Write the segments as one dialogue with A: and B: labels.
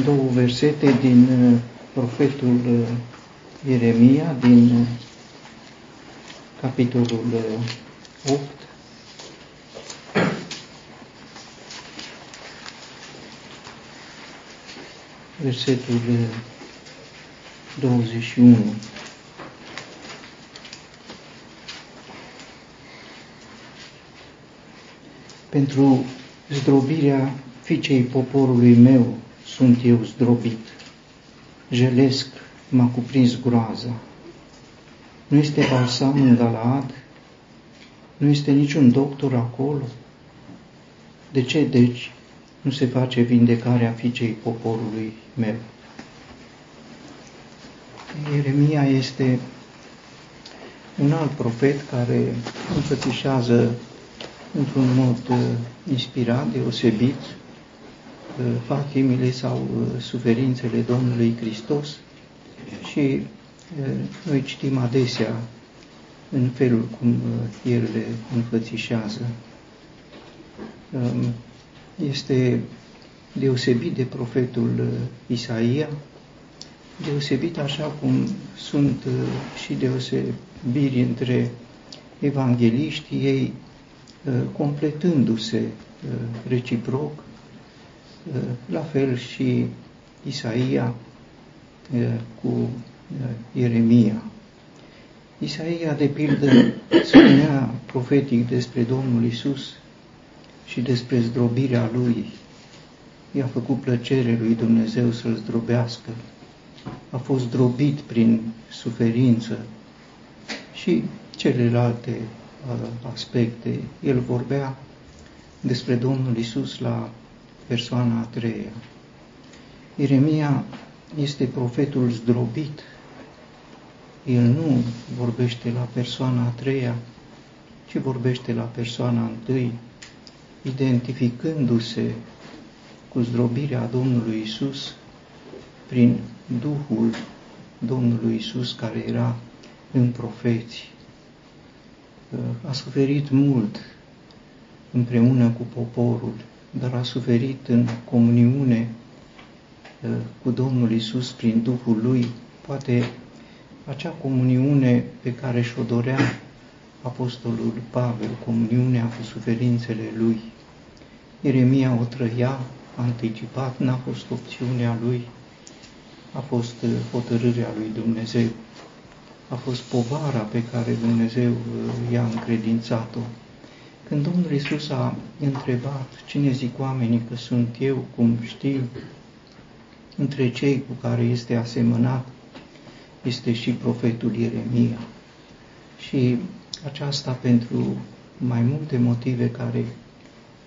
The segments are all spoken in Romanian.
A: două versete din uh, profetul uh, Ieremia, din uh, capitolul 8. Versetul 21. Pentru zdrobirea fiicei poporului meu sunt eu zdrobit. Jelesc m-a cuprins groaza. Nu este balsam în Galaad? Nu este niciun doctor acolo? De ce, deci, nu se face vindecarea fiicei poporului meu? Ieremia este un alt profet care înfățișează într-un mod uh, inspirat, deosebit, uh, patimile sau uh, suferințele Domnului Hristos și noi citim adesea în felul cum El le înfățișează. Um, este deosebit de profetul Isaia, deosebit așa cum sunt și deosebiri între evangeliștii ei Uh, completându-se uh, reciproc, uh, la fel și Isaia cu Ieremia. Isaia, de pildă, spunea profetic despre Domnul Isus și despre zdrobirea Lui. I-a făcut plăcere lui Dumnezeu să-L zdrobească. A fost zdrobit prin suferință și celelalte aspecte. El vorbea despre Domnul Isus la persoana a treia. Ieremia este profetul zdrobit. El nu vorbește la persoana a treia, ci vorbește la persoana întâi, identificându-se cu zdrobirea Domnului Isus prin Duhul Domnului Isus care era în profeții a suferit mult împreună cu poporul, dar a suferit în comuniune uh, cu Domnul Isus prin Duhul Lui, poate acea comuniune pe care și-o dorea Apostolul Pavel, comuniunea cu suferințele Lui. Ieremia o trăia anticipat, n-a fost opțiunea Lui, a fost uh, hotărârea Lui Dumnezeu a fost povara pe care Dumnezeu uh, i-a încredințat-o. Când Domnul Isus a întrebat cine zic oamenii că sunt eu, cum știu, între cei cu care este asemănat, este și profetul Ieremia. Și aceasta pentru mai multe motive care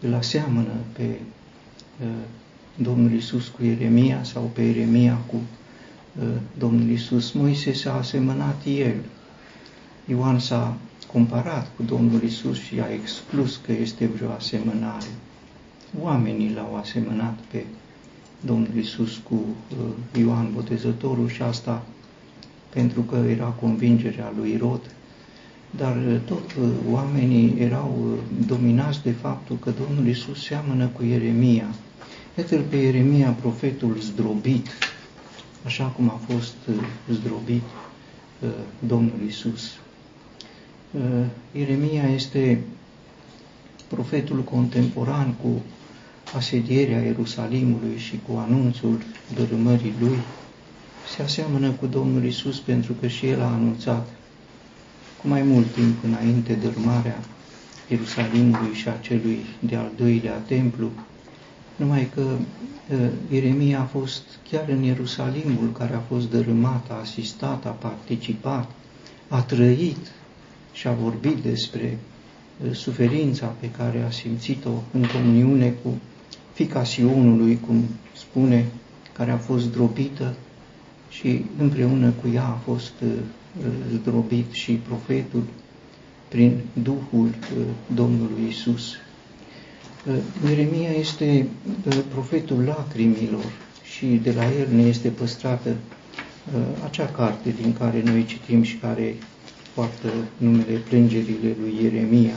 A: îl aseamănă pe uh, Domnul Isus cu Ieremia sau pe Ieremia cu Uh, Domnul Isus. Moise s-a asemănat el. Ioan s-a comparat cu Domnul Isus și a exclus că este vreo asemănare. Oamenii l-au asemănat pe Domnul Isus cu uh, Ioan Botezătorul și asta pentru că era convingerea lui Rod, dar uh, tot oamenii erau dominați de faptul că Domnul Isus seamănă cu Ieremia. Iată-l pe Ieremia, profetul zdrobit, așa cum a fost uh, zdrobit uh, Domnul Isus. Uh, Ieremia este profetul contemporan cu asedierea Ierusalimului și cu anunțul dărâmării lui, se aseamănă cu Domnul Isus pentru că și el a anunțat cu mai mult timp înainte dărâmarea Ierusalimului și a celui de-al doilea templu, numai că uh, Ieremia a fost chiar în Ierusalimul care a fost dărâmat, a asistat, a participat, a trăit și a vorbit despre uh, suferința pe care a simțit-o în comuniune cu fica Sionului, cum spune, care a fost zdrobită și împreună cu ea a fost uh, zdrobit și profetul prin Duhul Domnului Isus. Ieremia este uh, profetul lacrimilor și de la el ne este păstrată uh, acea carte din care noi citim și care poartă numele plângerile lui Ieremia.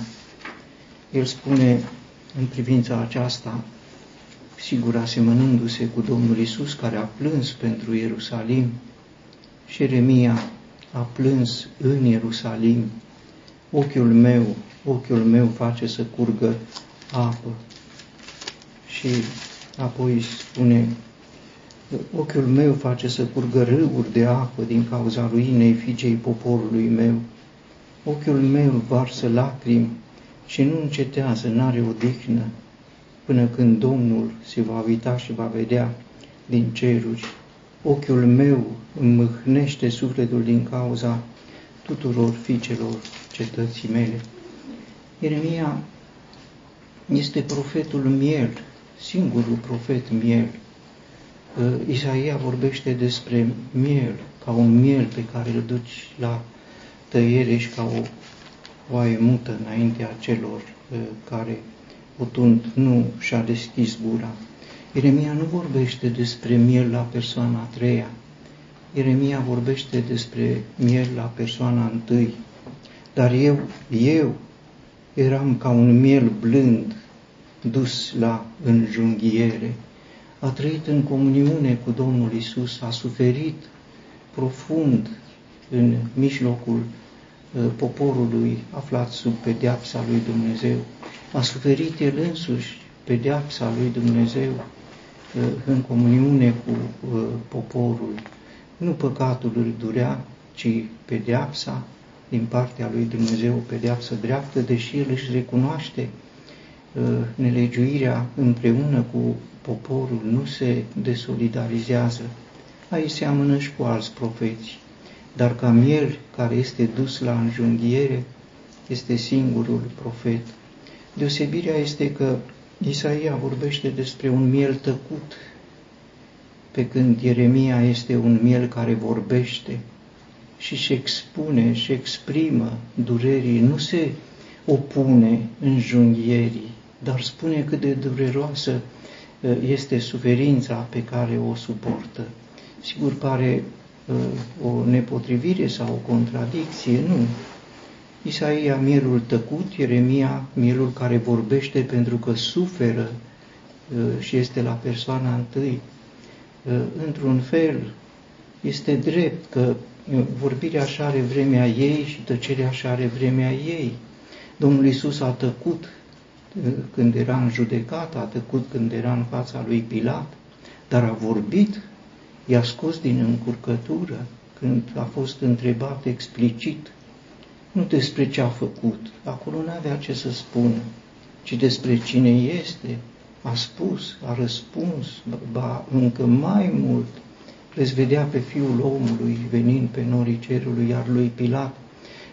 A: El spune în privința aceasta, sigur asemănându-se cu Domnul Isus care a plâns pentru Ierusalim și Eremia a plâns în Ierusalim. Ochiul meu, ochiul meu face să curgă apă. Și apoi spune, ochiul meu face să curgă râuri de apă din cauza ruinei fiicei poporului meu. Ochiul meu varsă lacrimi și nu încetează, n-are odihnă, până când Domnul se va uita și va vedea din ceruri. Ochiul meu îmâhnește sufletul din cauza tuturor fiicelor cetății mele. Ieremia este profetul miel, singurul profet miel. Isaia vorbește despre miel, ca un miel pe care îl duci la tăiere și ca o oaie mută înaintea celor care putând nu și-a deschis gura. Ieremia nu vorbește despre miel la persoana a treia. Ieremia vorbește despre miel la persoana întâi. Dar eu, eu eram ca un miel blând dus la înjunghiere. A trăit în comuniune cu Domnul Isus, a suferit profund în mijlocul uh, poporului aflat sub pedeapsa lui Dumnezeu a suferit el însuși pedeapsa lui Dumnezeu uh, în comuniune cu uh, poporul. Nu păcatul îl durea, ci pedeapsa din partea lui Dumnezeu, pedeapsă dreaptă, deși el își recunoaște uh, nelegiuirea împreună cu poporul, nu se desolidarizează. Aici seamănă și cu alți profeți. Dar ca miel care este dus la înjunghiere, este singurul profet Deosebirea este că Isaia vorbește despre un miel tăcut, pe când Ieremia este un miel care vorbește și își expune și exprimă durerii, nu se opune în junghierii, dar spune cât de dureroasă uh, este suferința pe care o suportă. Sigur, pare uh, o nepotrivire sau o contradicție, nu. Isaia, mielul tăcut, Ieremia, mielul care vorbește pentru că suferă uh, și este la persoana întâi. Uh, într-un fel, este drept că uh, vorbirea așa are vremea ei și tăcerea așa are vremea ei. Domnul Isus a tăcut când era în judecată, a tăcut când era în fața lui Pilat, dar a vorbit, i-a scos din încurcătură când a fost întrebat explicit nu despre ce a făcut, acolo nu avea ce să spună, ci despre cine este, a spus, a răspuns, ba încă mai mult, veți vedea pe Fiul omului venind pe norii cerului, iar lui Pilat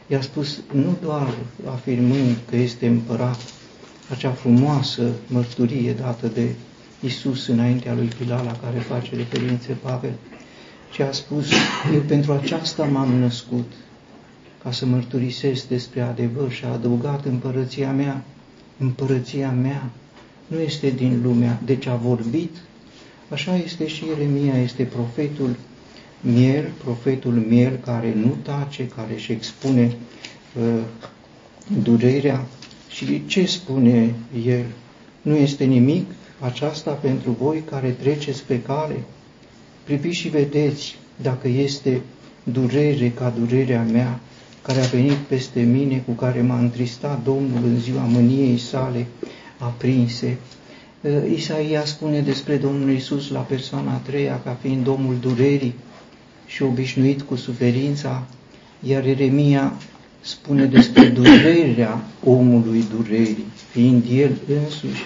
A: i-a spus nu doar afirmând că este împărat, acea frumoasă mărturie dată de Isus înaintea lui Pilat la care face referințe Pavel, ci a spus, eu pentru aceasta m-am născut, ca să mărturisesc despre adevăr și a adăugat împărăția mea. Împărăția mea nu este din lumea, deci a vorbit. Așa este și Ieremia, este profetul miel, profetul miel care nu tace, care își expune uh, durerea. Și ce spune el? Nu este nimic aceasta pentru voi care treceți pe cale? Priviți și vedeți dacă este durere ca durerea mea care a venit peste mine, cu care m-a întristat Domnul în ziua mâniei sale aprinse. Isaia spune despre Domnul Isus la persoana a treia ca fiind Domnul durerii și obișnuit cu suferința, iar Eremia spune despre durerea omului durerii, fiind el însuși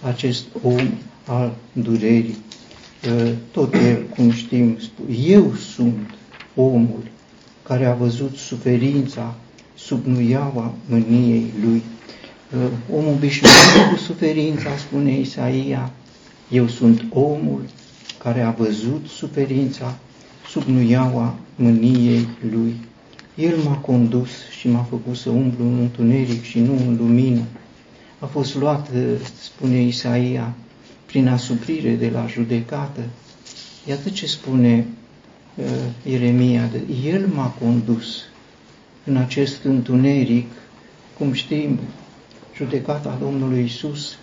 A: acest om al durerii. Tot el, cum știm, spune, eu sunt omul care a văzut suferința sub nuiaua mâniei lui. Om obișnuit cu suferința, spune Isaia, eu sunt omul care a văzut suferința sub nuiaua mâniei lui. El m-a condus și m-a făcut să umblu în întuneric și nu în lumină. A fost luat, spune Isaia, prin asuprire de la judecată. Iată ce spune Ieremia, El m-a condus în acest întuneric, cum știm, judecata Domnului Isus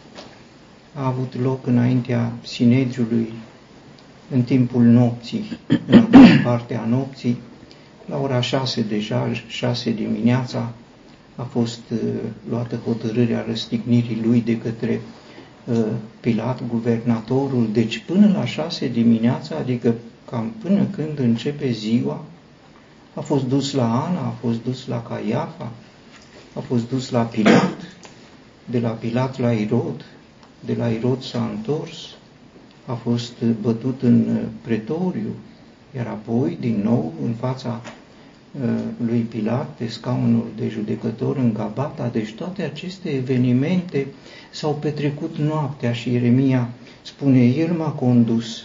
A: a avut loc înaintea Sinedriului în timpul nopții, în a parte a nopții, la ora șase deja, șase dimineața, a fost uh, luată hotărârea răstignirii lui de către uh, Pilat, guvernatorul. Deci până la șase dimineața, adică cam până când începe ziua, a fost dus la Ana, a fost dus la Caiafa, a fost dus la Pilat, de la Pilat la Irod, de la Irod s-a întors, a fost bătut în pretoriu, iar apoi, din nou, în fața uh, lui Pilat, pe scaunul de judecător în Gabata. Deci toate aceste evenimente s-au petrecut noaptea și Ieremia spune, El m-a condus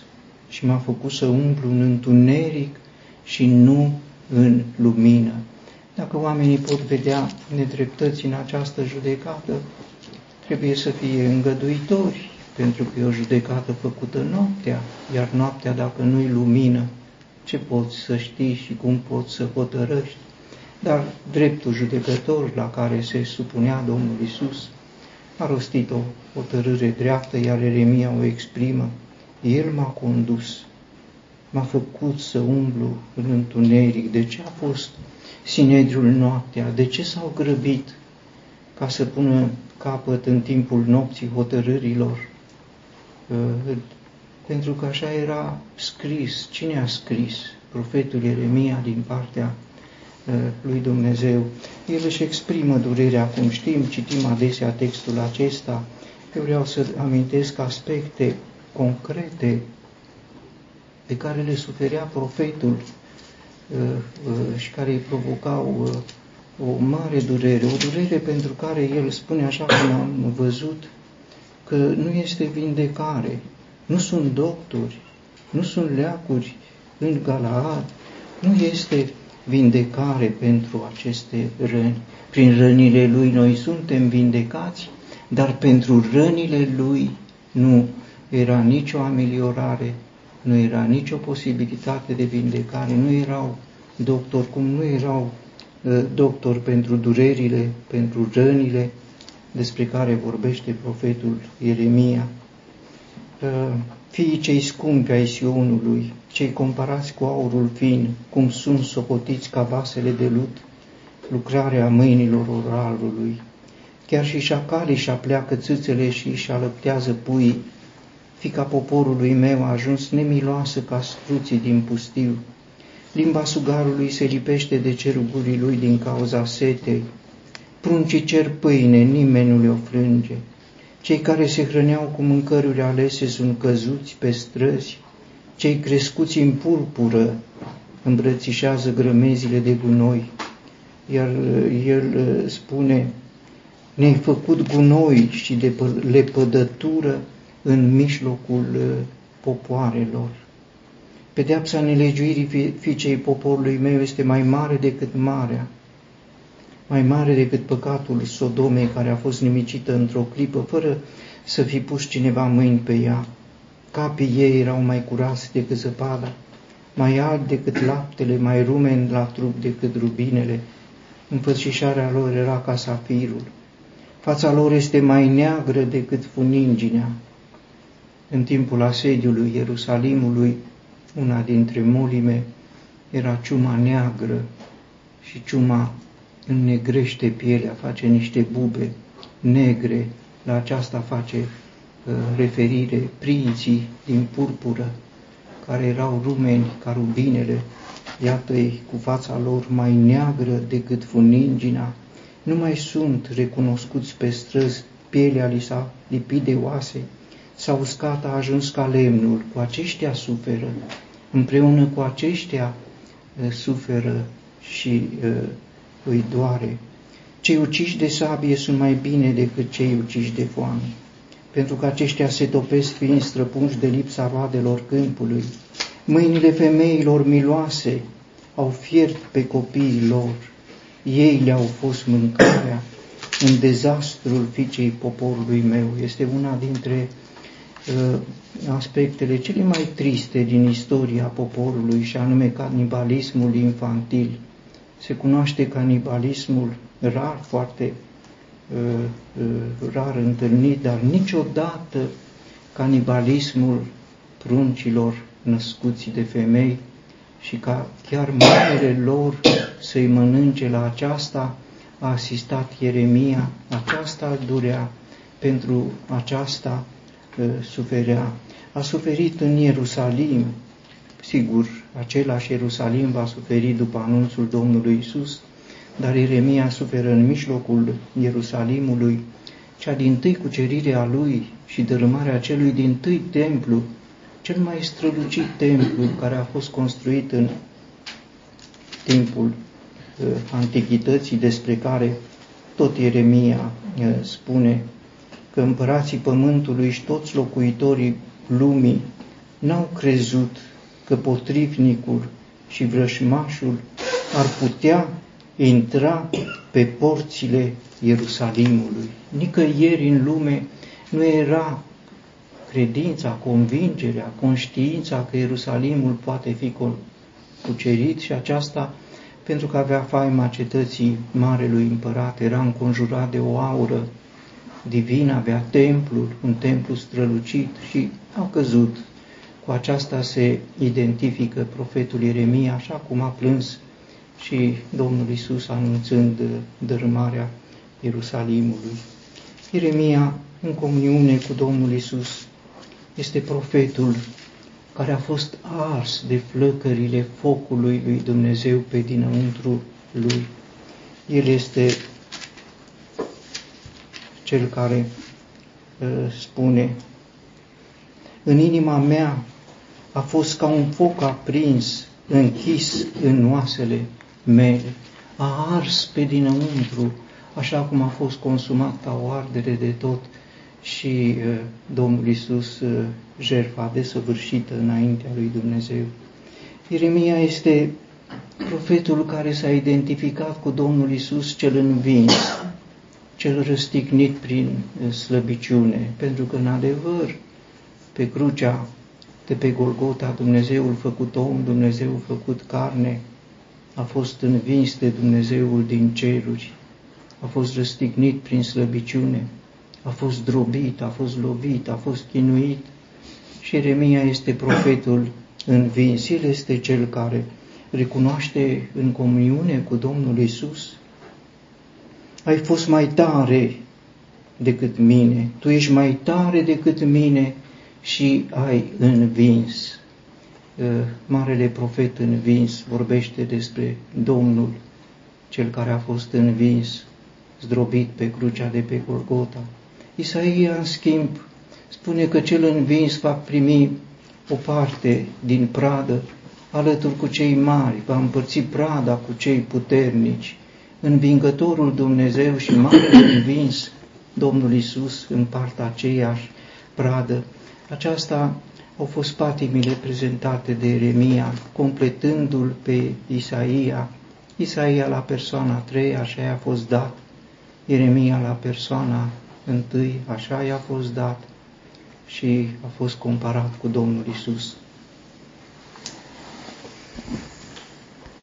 A: și m-a făcut să umblu în întuneric și nu în lumină. Dacă oamenii pot vedea nedreptăți în această judecată, trebuie să fie îngăduitori, pentru că e o judecată făcută noaptea, iar noaptea, dacă nu-i lumină, ce poți să știi și cum poți să hotărăști? Dar dreptul judecător la care se supunea Domnul Isus a rostit o hotărâre dreaptă, iar Eremia o exprimă. El m-a condus, m-a făcut să umblu în întuneric. De ce a fost Sinedriul noaptea? De ce s-au grăbit ca să pună capăt în timpul nopții hotărârilor? Uh, pentru că așa era scris. Cine a scris? Profetul Ieremia din partea uh, lui Dumnezeu. El își exprimă durerea, cum știm, citim adesea textul acesta. Eu vreau să amintesc aspecte concrete pe care le suferea profetul uh, și care îi provocau o mare durere, o durere pentru care el spune așa cum am văzut, că nu este vindecare, nu sunt doctori, nu sunt leacuri în Galaad, nu este vindecare pentru aceste răni. Prin rănile lui noi suntem vindecați, dar pentru rănile lui nu era nicio ameliorare, nu era nicio posibilitate de vindecare, nu erau doctori, cum nu erau uh, doctori pentru durerile, pentru rănile despre care vorbește profetul Ieremia. Fiii cei scumpi ai Sionului, cei comparați cu aurul fin, cum sunt socotiți ca vasele de lut, lucrarea mâinilor oralului. Chiar și șacalii și pleacă țâțele și își alăptează puii. Fica poporului meu a ajuns nemiloasă ca struții din pustiu. Limba sugarului se lipește de cerul gurii lui din cauza setei Pruncii cer pâine, nimeni nu le-o frânge. Cei care se hrăneau cu mâncăruri alese sunt căzuți pe străzi, cei crescuți în purpură îmbrățișează grămezile de gunoi. Iar uh, el uh, spune, ne-ai făcut gunoi și de lepădătură în mijlocul uh, popoarelor. Pedeapsa nelegiuirii fiicei poporului meu este mai mare decât marea mai mare decât păcatul Sodomei care a fost nimicită într-o clipă fără să fi pus cineva mâini pe ea. Capii ei erau mai curați decât zăpada, mai alb decât laptele, mai rumen la trup decât rubinele. Înfățișarea lor era ca safirul. Fața lor este mai neagră decât funinginea. În timpul asediului Ierusalimului, una dintre molime era ciuma neagră și ciuma înnegrește pielea, face niște bube negre, la aceasta face uh, referire prinții din purpură, care erau rumeni ca rubinele, iată-i cu fața lor mai neagră decât funingina, nu mai sunt recunoscuți pe străzi, pielea li s-a lipit de oase, s-a uscat, a ajuns ca lemnul, cu aceștia suferă, împreună cu aceștia uh, suferă și uh, îi doare. Cei uciși de sabie sunt mai bine decât cei uciși de foame, pentru că aceștia se topesc fiind străpunși de lipsa roadelor câmpului. Mâinile femeilor miloase au fiert pe copiii lor, ei le-au fost mâncarea în dezastrul fiicei poporului meu. Este una dintre uh, aspectele cele mai triste din istoria poporului și anume canibalismul infantil se cunoaște canibalismul rar, foarte rar întâlnit, dar niciodată canibalismul pruncilor născuți de femei și ca chiar mamele lor să-i mănânce la aceasta, a asistat Ieremia, aceasta durea, pentru aceasta uh, suferea. A suferit în Ierusalim, sigur, același Ierusalim va suferi după anunțul Domnului Isus, dar Ieremia suferă în mijlocul Ierusalimului, cea din tâi cucerire a lui și dărâmarea celui din tâi templu, cel mai strălucit templu care a fost construit în timpul uh, antichității despre care tot Ieremia uh, spune că împărații pământului și toți locuitorii lumii n-au crezut că potrivnicul și vrășmașul ar putea intra pe porțile Ierusalimului. Nicăieri în lume nu era credința, convingerea, conștiința că Ierusalimul poate fi cucerit și aceasta pentru că avea faima cetății Marelui Împărat, era înconjurat de o aură divină, avea templul, un templu strălucit și au căzut. Cu aceasta se identifică profetul Ieremia, așa cum a plâns și Domnul Isus anunțând dărâmarea Ierusalimului. Ieremia, în comuniune cu Domnul Isus, este profetul care a fost ars de flăcările focului lui Dumnezeu pe dinăuntru lui. El este cel care uh, spune, în inima mea a fost ca un foc aprins, închis în oasele mele, a ars pe dinăuntru, așa cum a fost consumat ca o ardere de tot și uh, Domnul Isus uh, jertfa desăvârșită înaintea lui Dumnezeu. Ieremia este profetul care s-a identificat cu Domnul Isus cel învins, cel răstignit prin uh, slăbiciune, pentru că în adevăr pe crucea de pe Golgota Dumnezeul făcut om, Dumnezeul făcut carne, a fost învins de Dumnezeul din ceruri, a fost răstignit prin slăbiciune, a fost drobit, a fost lovit, a fost chinuit și Eremia este profetul învins. El este cel care recunoaște în comuniune cu Domnul Isus. Ai fost mai tare decât mine, tu ești mai tare decât mine și ai învins. Ă, Marele profet învins vorbește despre Domnul, cel care a fost învins, zdrobit pe crucea de pe Golgota. Isaia, în schimb, spune că cel învins va primi o parte din pradă alături cu cei mari, va împărți prada cu cei puternici. Învingătorul Dumnezeu și marele învins, Domnul Isus, în partea aceeași pradă. Aceasta au fost patimile prezentate de Eremia, completându-l pe Isaia. Isaia la persoana a treia, așa i-a fost dat. Eremia la persoana întâi, așa i-a fost dat și a fost comparat cu Domnul Isus.